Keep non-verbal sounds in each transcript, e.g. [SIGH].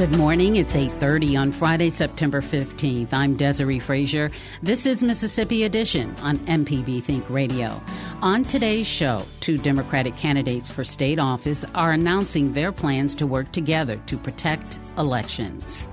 Good morning. It's 8:30 on Friday, September 15th. I'm Desare Frazier. This is Mississippi Edition on MPB Think Radio. On today's show, two Democratic candidates for state office are announcing their plans to work together to protect elections.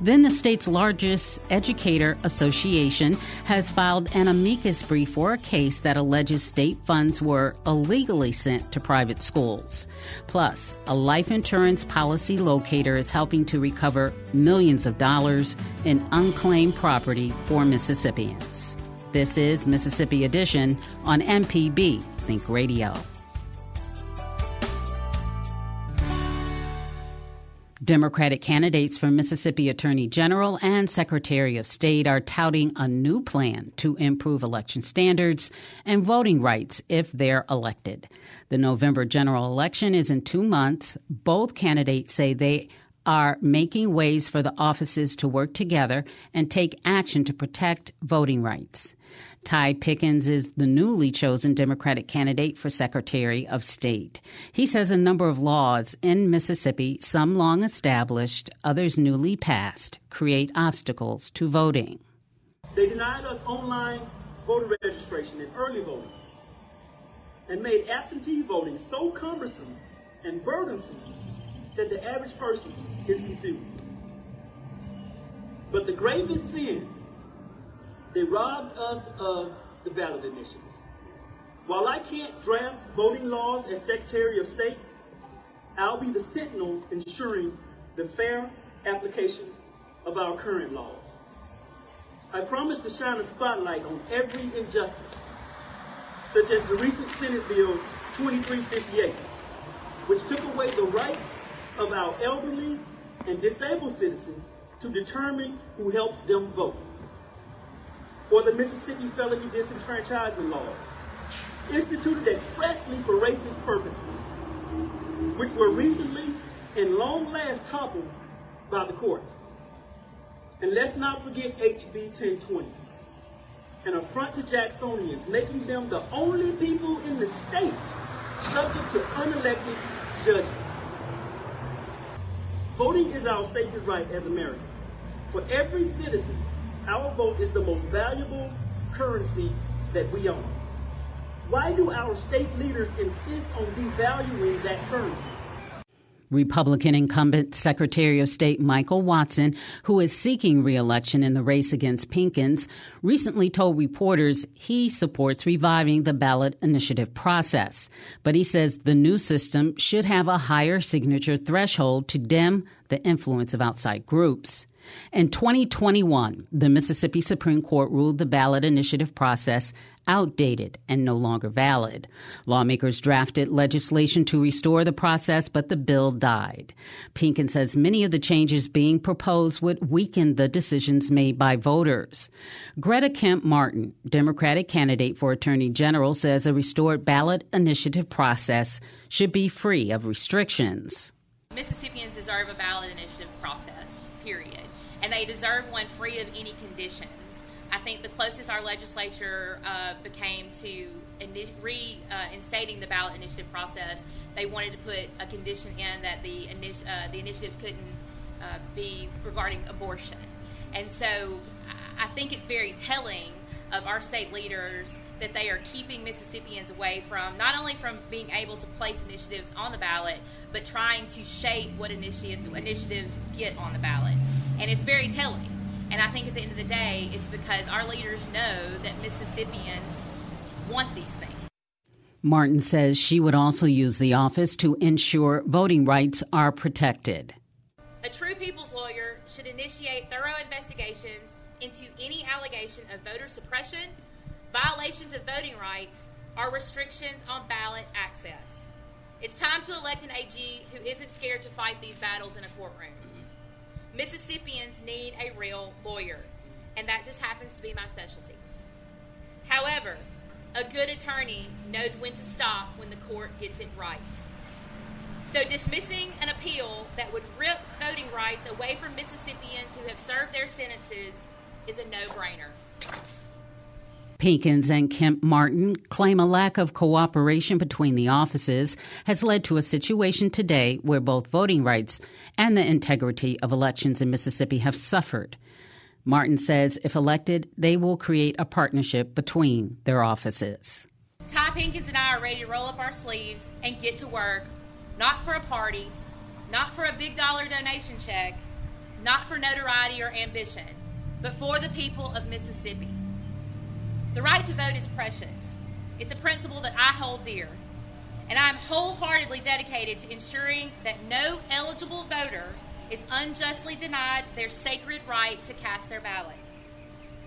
Then the state's largest educator association has filed an amicus brief for a case that alleges state funds were illegally sent to private schools. Plus, a life insurance policy locator is helping to recover millions of dollars in unclaimed property for Mississippians. This is Mississippi Edition on MPB Think Radio. Democratic candidates for Mississippi Attorney General and Secretary of State are touting a new plan to improve election standards and voting rights if they're elected. The November general election is in two months. Both candidates say they are making ways for the offices to work together and take action to protect voting rights. Ty Pinkins is the newly chosen Democratic candidate for Secretary of State. He says a number of laws in Mississippi, some long established, others newly passed, create obstacles to voting. They denied us online voter registration and early voting and made absentee voting so cumbersome and burdensome that the average person is confused. But the gravest sin they robbed us of the ballot initiative. While I can't draft voting laws as Secretary of State, I'll be the sentinel ensuring the fair application of our current laws. I promise to shine a spotlight on every injustice, such as the recent Senate Bill 2358, which took away the rights of our elderly and disabled citizens to determine who helps them vote or the Mississippi Felony Disenfranchisement Laws, instituted expressly for racist purposes, which were recently and long last toppled by the courts. And let's not forget HB 1020, an affront to Jacksonians, making them the only people in the state subject to unelected judges. Voting is our sacred right as Americans. For every citizen our vote is the most valuable currency that we own. Why do our state leaders insist on devaluing that currency? Republican incumbent Secretary of State Michael Watson, who is seeking reelection in the race against Pinkins, recently told reporters he supports reviving the ballot initiative process. But he says the new system should have a higher signature threshold to dim the influence of outside groups. In 2021, the Mississippi Supreme Court ruled the ballot initiative process outdated and no longer valid. Lawmakers drafted legislation to restore the process, but the bill died. Pinkins says many of the changes being proposed would weaken the decisions made by voters. Greta Kemp Martin, Democratic candidate for Attorney General, says a restored ballot initiative process should be free of restrictions. Mississippians deserve a ballot initiative process, period and they deserve one free of any conditions. I think the closest our legislature uh, became to reinstating uh, the ballot initiative process, they wanted to put a condition in that the, uh, the initiatives couldn't uh, be regarding abortion. And so I think it's very telling of our state leaders that they are keeping Mississippians away from not only from being able to place initiatives on the ballot, but trying to shape what initiative, initiatives get on the ballot. And it's very telling. And I think at the end of the day, it's because our leaders know that Mississippians want these things. Martin says she would also use the office to ensure voting rights are protected. A true people's lawyer should initiate thorough investigations into any allegation of voter suppression, violations of voting rights, or restrictions on ballot access. It's time to elect an AG who isn't scared to fight these battles in a courtroom. Mississippians need a real lawyer, and that just happens to be my specialty. However, a good attorney knows when to stop when the court gets it right. So, dismissing an appeal that would rip voting rights away from Mississippians who have served their sentences is a no brainer. Pinkins and Kemp Martin claim a lack of cooperation between the offices has led to a situation today where both voting rights and the integrity of elections in Mississippi have suffered. Martin says if elected, they will create a partnership between their offices. Ty Pinkins and I are ready to roll up our sleeves and get to work, not for a party, not for a big dollar donation check, not for notoriety or ambition, but for the people of Mississippi. The right to vote is precious. It's a principle that I hold dear, and I am wholeheartedly dedicated to ensuring that no eligible voter is unjustly denied their sacred right to cast their ballot.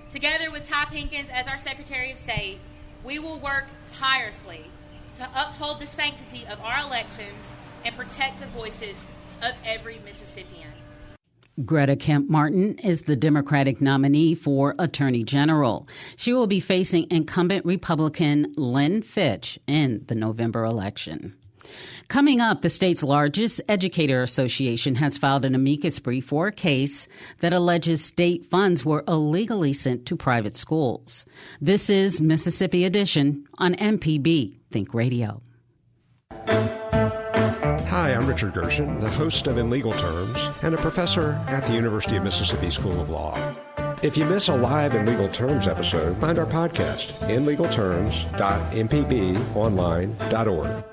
Together with Ty Pinkins as our Secretary of State, we will work tirelessly to uphold the sanctity of our elections and protect the voices of every Mississippian. Greta Kemp Martin is the Democratic nominee for Attorney General. She will be facing incumbent Republican Lynn Fitch in the November election. Coming up, the state's largest educator association has filed an amicus brief for a case that alleges state funds were illegally sent to private schools. This is Mississippi Edition on MPB Think Radio. Hi, I'm Richard Gershon, the host of In Legal Terms and a professor at the University of Mississippi School of Law. If you miss a live In Legal Terms episode, find our podcast, inlegalterms.mpbonline.org.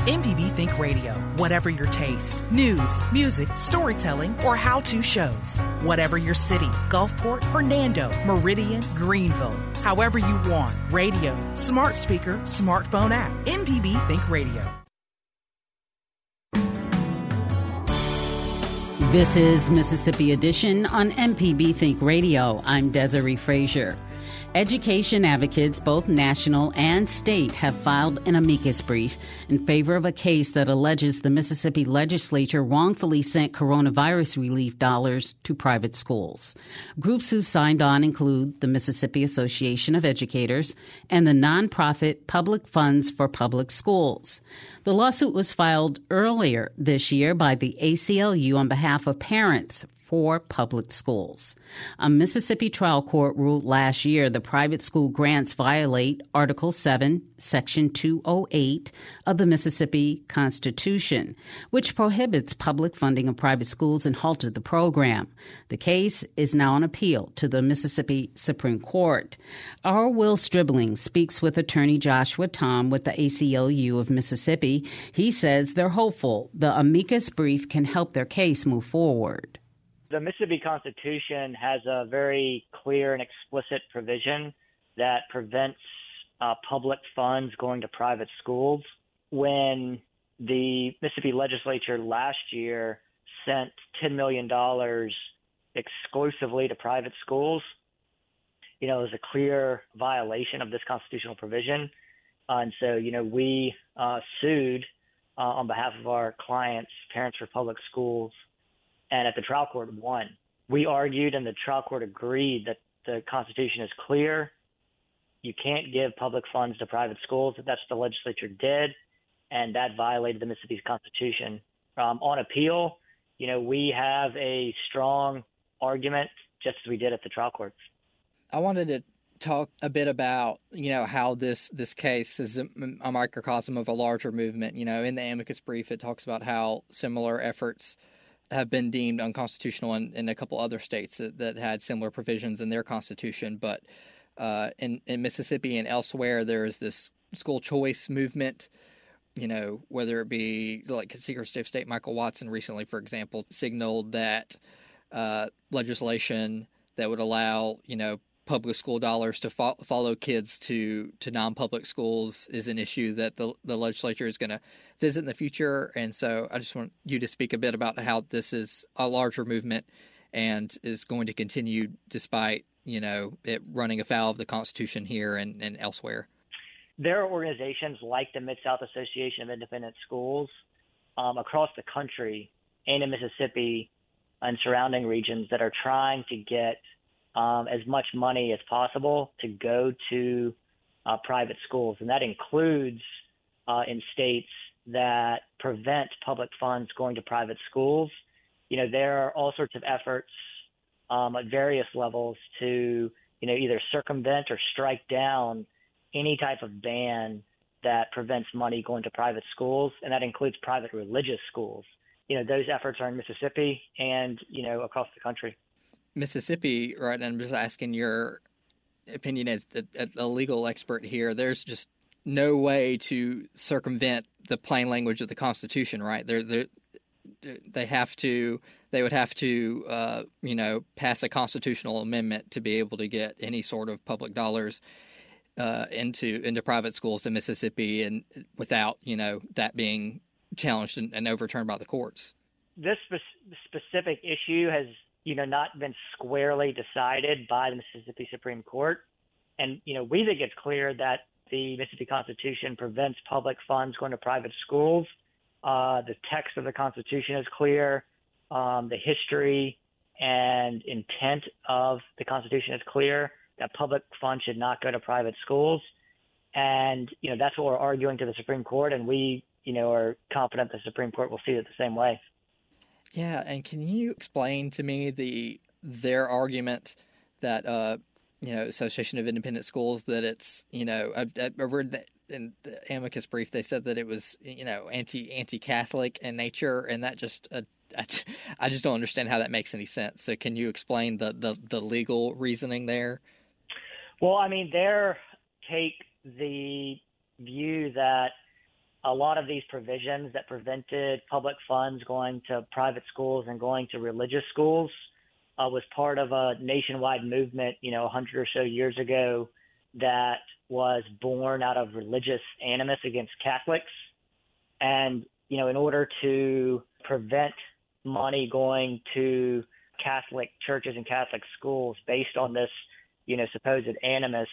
MPB Think Radio. Whatever your taste news, music, storytelling, or how to shows. Whatever your city Gulfport, Hernando, Meridian, Greenville. However you want. Radio, smart speaker, smartphone app. MPB Think Radio. This is Mississippi Edition on MPB Think Radio. I'm Desare Frazier. Education advocates, both national and state, have filed an amicus brief in favor of a case that alleges the Mississippi legislature wrongfully sent coronavirus relief dollars to private schools. Groups who signed on include the Mississippi Association of Educators and the nonprofit Public Funds for Public Schools. The lawsuit was filed earlier this year by the ACLU on behalf of parents for public schools. A Mississippi trial court ruled last year the private school grants violate Article 7, Section 208 of the Mississippi Constitution, which prohibits public funding of private schools and halted the program. The case is now on appeal to the Mississippi Supreme Court. Our Will Stribling speaks with attorney Joshua Tom with the ACLU of Mississippi. He says they're hopeful the amicus brief can help their case move forward. The Mississippi Constitution has a very clear and explicit provision that prevents uh, public funds going to private schools. When the Mississippi legislature last year sent $10 million exclusively to private schools, you know, it was a clear violation of this constitutional provision. Uh, and so, you know, we uh, sued uh, on behalf of our clients, Parents for Public Schools, and at the trial court won. We argued, and the trial court agreed that the Constitution is clear. You can't give public funds to private schools. That's what the legislature did, and that violated the Mississippi Constitution. Um, on appeal, you know, we have a strong argument, just as we did at the trial court. I wanted to talk a bit about you know how this this case is a, a microcosm of a larger movement. You know, in the amicus brief, it talks about how similar efforts have been deemed unconstitutional in, in a couple other states that, that had similar provisions in their constitution. But uh, in in Mississippi and elsewhere, there is this school choice movement. You know, whether it be like Secretary of State Michael Watson recently, for example, signaled that uh, legislation that would allow you know public school dollars to fo- follow kids to to non-public schools is an issue that the the legislature is going to visit in the future. And so I just want you to speak a bit about how this is a larger movement and is going to continue despite you know it running afoul of the constitution here and, and elsewhere. There are organizations like the Mid-South Association of Independent Schools um, across the country and in Mississippi and surrounding regions that are trying to get um, as much money as possible to go to uh, private schools, and that includes uh, in states that prevent public funds going to private schools. You know, there are all sorts of efforts um, at various levels to, you know, either circumvent or strike down any type of ban that prevents money going to private schools, and that includes private religious schools. You know, those efforts are in Mississippi and, you know, across the country. Mississippi, right? I'm just asking your opinion as a, a legal expert here. There's just no way to circumvent the plain language of the Constitution, right? They have to they would have to uh, you know pass a constitutional amendment to be able to get any sort of public dollars uh, into into private schools in Mississippi and without you know that being challenged and, and overturned by the courts. This spe- specific issue has you know, not been squarely decided by the Mississippi Supreme Court. And, you know, we think it's clear that the Mississippi Constitution prevents public funds going to private schools. Uh, the text of the Constitution is clear. Um, the history and intent of the Constitution is clear that public funds should not go to private schools. And, you know, that's what we're arguing to the Supreme Court. And we, you know, are confident the Supreme Court will see it the same way. Yeah, and can you explain to me the their argument that uh, you know Association of Independent Schools that it's you know I, I read that in the amicus brief they said that it was you know anti anti Catholic in nature, and that just uh, [LAUGHS] I, I just don't understand how that makes any sense. So can you explain the the, the legal reasoning there? Well, I mean, they take the view that a lot of these provisions that prevented public funds going to private schools and going to religious schools uh, was part of a nationwide movement, you know, 100 or so years ago that was born out of religious animus against Catholics. And, you know, in order to prevent money going to Catholic churches and Catholic schools based on this, you know, supposed animus,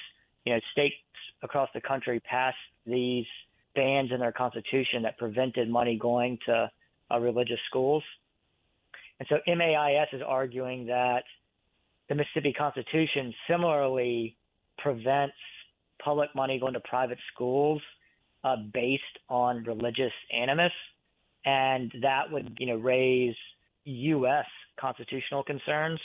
you know, states across the country passed these bans in their constitution that prevented money going to uh, religious schools. And so MAIS is arguing that the Mississippi Constitution similarly prevents public money going to private schools uh, based on religious animus, and that would you know raise U.S. constitutional concerns.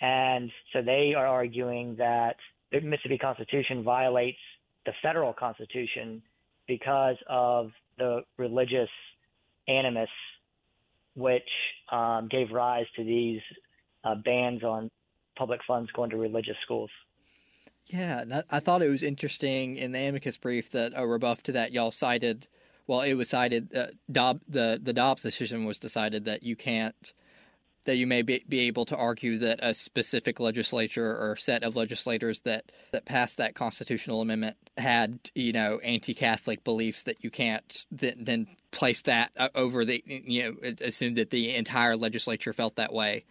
And so they are arguing that the Mississippi Constitution violates the federal Constitution because of the religious animus which um, gave rise to these uh, bans on public funds going to religious schools. Yeah, I thought it was interesting in the amicus brief that a rebuff to that y'all cited. Well, it was cited. Uh, Dob, the the Dobbs decision was decided that you can't that you may be, be able to argue that a specific legislature or set of legislators that, that passed that constitutional amendment had, you know, anti-Catholic beliefs that you can't then, place that uh, over the, you know, assume that the entire legislature felt that way.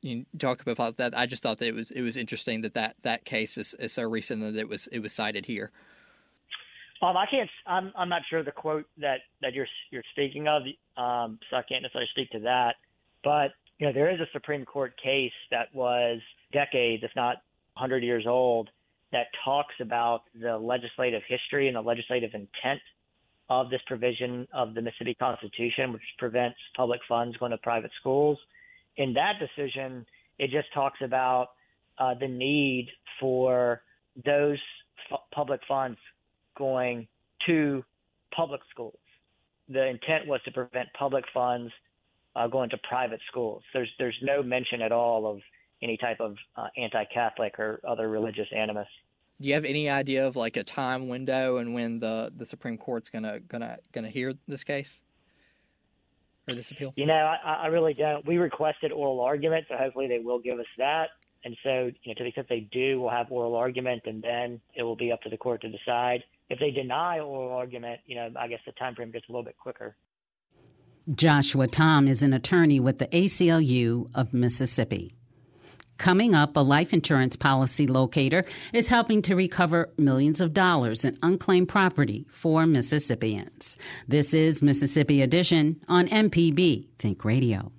You talk about that. I just thought that it was it was interesting that that, that case is, is so recent that it was it was cited here. Um, I can't. I'm I'm not sure the quote that that you're you're speaking of. Um, so I can't necessarily speak to that. But you know, there is a Supreme Court case that was decades, if not 100 years old, that talks about the legislative history and the legislative intent of this provision of the Mississippi Constitution, which prevents public funds going to private schools. In that decision, it just talks about uh, the need for those f- public funds going to public schools. The intent was to prevent public funds uh, going to private schools. There's there's no mention at all of any type of uh, anti-Catholic or other religious animus. do you have any idea of like a time window and when the, the Supreme Court's gonna gonna gonna hear this case or this appeal? You know, I, I really don't. We requested oral argument, so hopefully they will give us that. And so, you know, to the extent they do, we'll have oral argument, and then it will be up to the court to decide. If they deny oral argument, you know, I guess the time frame gets a little bit quicker. Joshua Tom is an attorney with the ACLU of Mississippi. Coming up, a life insurance policy locator is helping to recover millions of dollars in unclaimed property for Mississippians. This is Mississippi Edition on MPB Think Radio.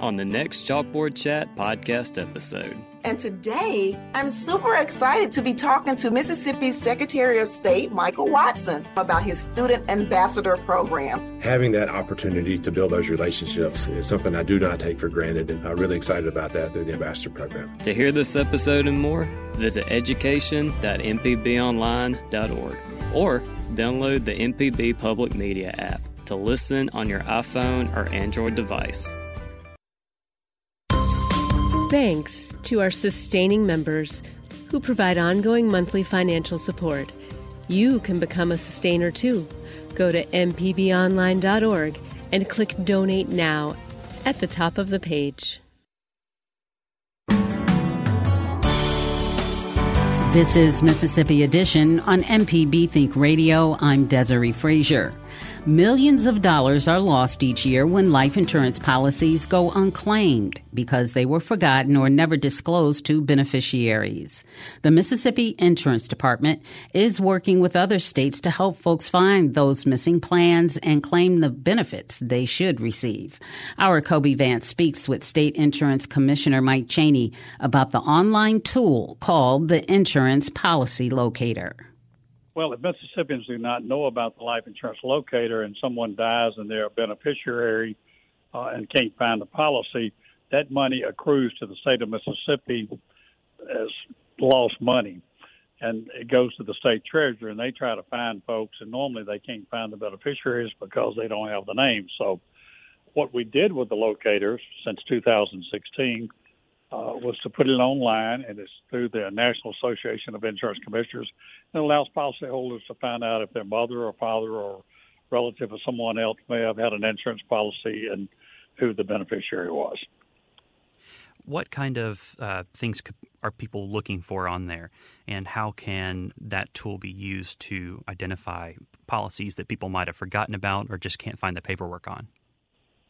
On the next Chalkboard Chat podcast episode. And today, I'm super excited to be talking to Mississippi's Secretary of State, Michael Watson, about his Student Ambassador Program. Having that opportunity to build those relationships is something I do not take for granted, and I'm really excited about that through the Ambassador Program. To hear this episode and more, visit education.mpbonline.org or download the MPB Public Media app to listen on your iPhone or Android device. Thanks to our sustaining members who provide ongoing monthly financial support. You can become a sustainer too. Go to mpbonline.org and click Donate Now at the top of the page. This is Mississippi Edition on MPB Think Radio. I'm Desare Frazier. Millions of dollars are lost each year when life insurance policies go unclaimed because they were forgotten or never disclosed to beneficiaries. The Mississippi Insurance Department is working with other states to help folks find those missing plans and claim the benefits they should receive. Our Kobee Vance speaks with State Insurance Commissioner Mike Chaney about the online tool called the Insurance Policy Locator. Well, if Mississippians do not know about the life insurance locator and someone dies and they're a beneficiary uh, and can't find the policy, that money accrues to the state of Mississippi as lost money. And it goes to the state treasurer, and they try to find folks, and normally they can't find the beneficiaries because they don't have the names. So, what we did with the locators since 2016 uh, was to put it online, and it's through the National Association of Insurance Commissioners. It allows policyholders to find out if their mother or father or relative of someone else may have had an insurance policy and who the beneficiary was. What kind of uh, things are people looking for on there, and how can that tool be used to identify policies that people might have forgotten about or just can't find the paperwork on?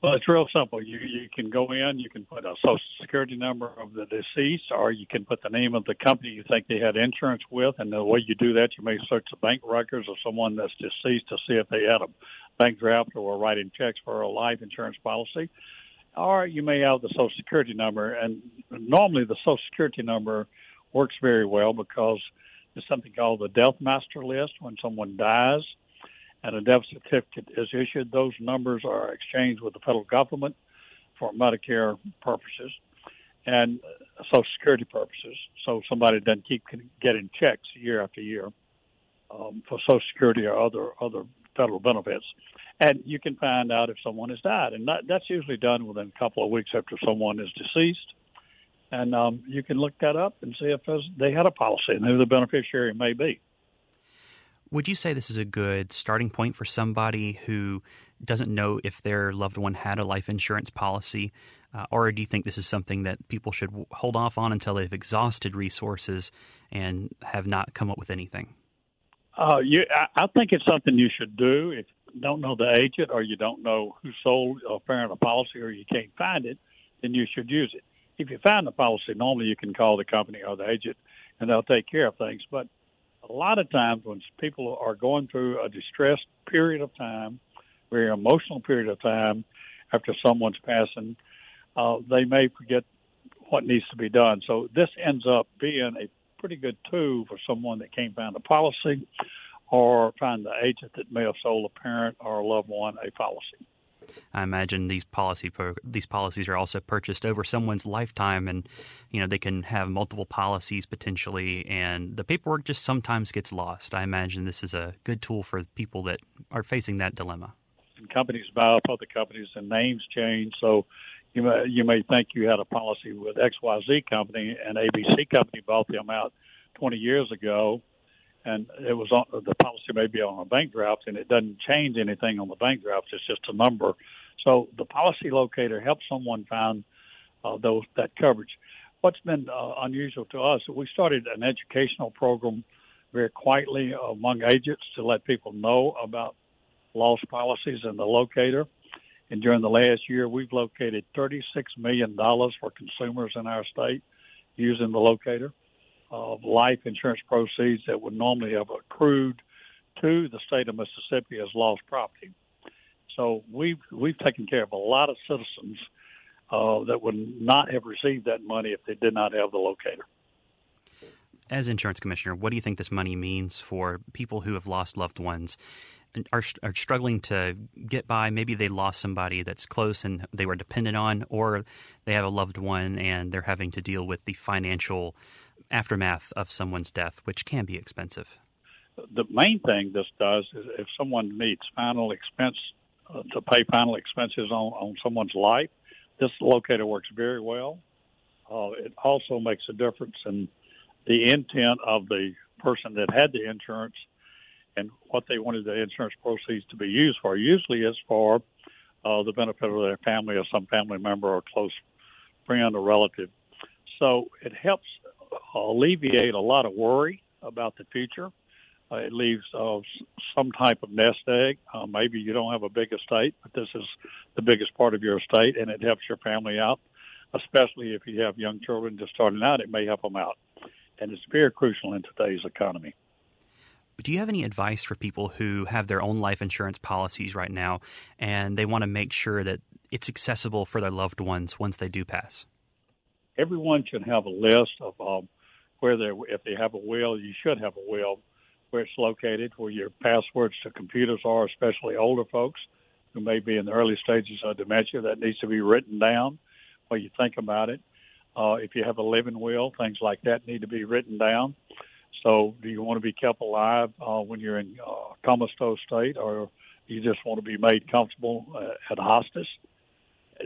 Well, it's real simple. You you can go in, you can put a social security number of the deceased, or you can put the name of the company you think they had insurance with. And the way you do that, you may search the bank records of someone that's deceased to see if they had a bank draft or were writing checks for a life insurance policy. Or you may have the social security number, and normally the social security number works very well because there's something called the death master list when someone dies and a death certificate is issued, those numbers are exchanged with the federal government for Medicare purposes and Social Security purposes. So somebody doesn't keep getting checks year after year um, for Social Security or other other federal benefits. And you can find out if someone has died, and that, that's usually done within a couple of weeks after someone is deceased. And um, you can look that up and see if they had a policy and who the beneficiary may be. Would you say this is a good starting point for somebody who doesn't know if their loved one had a life insurance policy? Uh, or do you think this is something that people should hold off on until they've exhausted resources and have not come up with anything? Uh, you, I, I think it's something you should do. If you don't know the agent or you don't know who sold or parent a policy or you can't find it, then you should use it. If you find the policy, normally you can call the company or the agent and they'll take care of things. But a lot of times when people are going through a distressed period of time, very emotional period of time after someone's passing, uh, they may forget what needs to be done. So this ends up being a pretty good tool for someone that can't find a policy or find the agent that may have sold a parent or a loved one a policy. I imagine these policy these policies are also purchased over someone's lifetime, and you know they can have multiple policies potentially, and the paperwork just sometimes gets lost. I imagine this is a good tool for people that are facing that dilemma. And companies buy up other companies, and names change, so you may you may think you had a policy with XYZ company and ABC company bought them out 20 years ago, and it was on the policy may be on a bank draft and it doesn't change anything on the bank draft. It's just a number. So the policy locator helps someone find uh, those that coverage. What's been uh, unusual to us, we started an educational program very quietly among agents to let people know about loss policies and the locator. And during the last year, we've located $36 million for consumers in our state using the locator of life insurance proceeds that would normally have accrued to the state of Mississippi as lost property. So we've we've taken care of a lot of citizens uh, that would not have received that money if they did not have the locator. As insurance commissioner, what do you think this money means for people who have lost loved ones are, are struggling to get by. Maybe they lost somebody that's close and they were dependent on, or they have a loved one and they're having to deal with the financial aftermath of someone's death, which can be expensive. The main thing this does is if someone needs final expense uh, to pay final expenses on, on someone's life, this locator works very well. Uh, it also makes a difference in the intent of the person that had the insurance and what they wanted the insurance proceeds to be used for. Usually, it's for uh, the benefit of their family or some family member or close friend or relative. So it helps alleviate a lot of worry about the future. Uh, it leaves uh, some type of nest egg. Uh, maybe you don't have a big estate, but this is the biggest part of your estate, and it helps your family out, especially if you have young children just starting out. It may help them out, and it's very crucial in today's economy. Do you have any advice for people who have their own life insurance policies right now and they want to make sure that it's accessible for their loved ones once they do pass? Everyone should have a list of um, where they, if they have a will, you should have a will where it's located, where your passwords to computers are, especially older folks who may be in the early stages of dementia. That needs to be written down while you think about it. Uh, if you have a living will, things like that need to be written down. So, do you want to be kept alive uh, when you're in uh, comatose state, or you just want to be made comfortable uh, at hospice?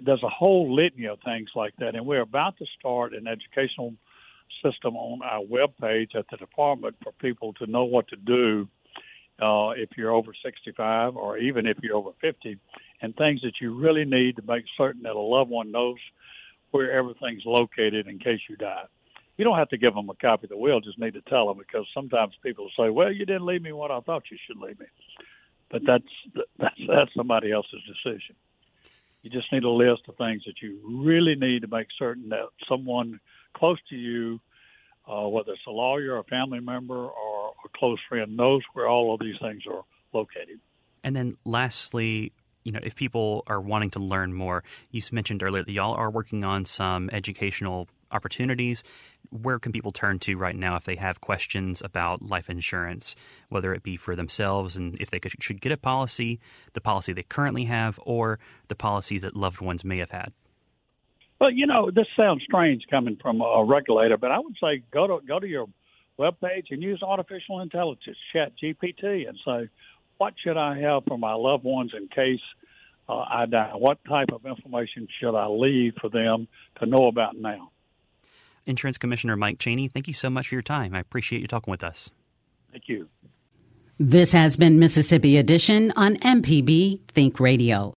There's a whole litany of things like that, and we're about to start an educational system on our web page at the department for people to know what to do uh, if you're over 65 or even if you're over 50, and things that you really need to make certain that a loved one knows where everything's located in case you die you don't have to give them a copy of the will. Just need to tell them because sometimes people say, "Well, you didn't leave me what I thought you should leave me," but that's that's that's somebody else's decision. You just need a list of things that you really need to make certain that someone close to you, uh, whether it's a lawyer, a family member, or a close friend, knows where all of these things are located. And then, lastly, you know, if people are wanting to learn more, you mentioned earlier that y'all are working on some educational opportunities. Where can people turn to right now if they have questions about life insurance, whether it be for themselves and if they could, should get a policy, the policy they currently have, or the policies that loved ones may have had? Well, you know, this sounds strange coming from a regulator, but I would say go to go to your webpage and use artificial intelligence, Chat GPT, and say, what should I have for my loved ones in case uh, I die? What type of information should I leave for them to know about now? Insurance Commissioner Mike Chaney, thank you so much for your time. I appreciate you talking with us. Thank you. This has been Mississippi Edition on MPB Think Radio.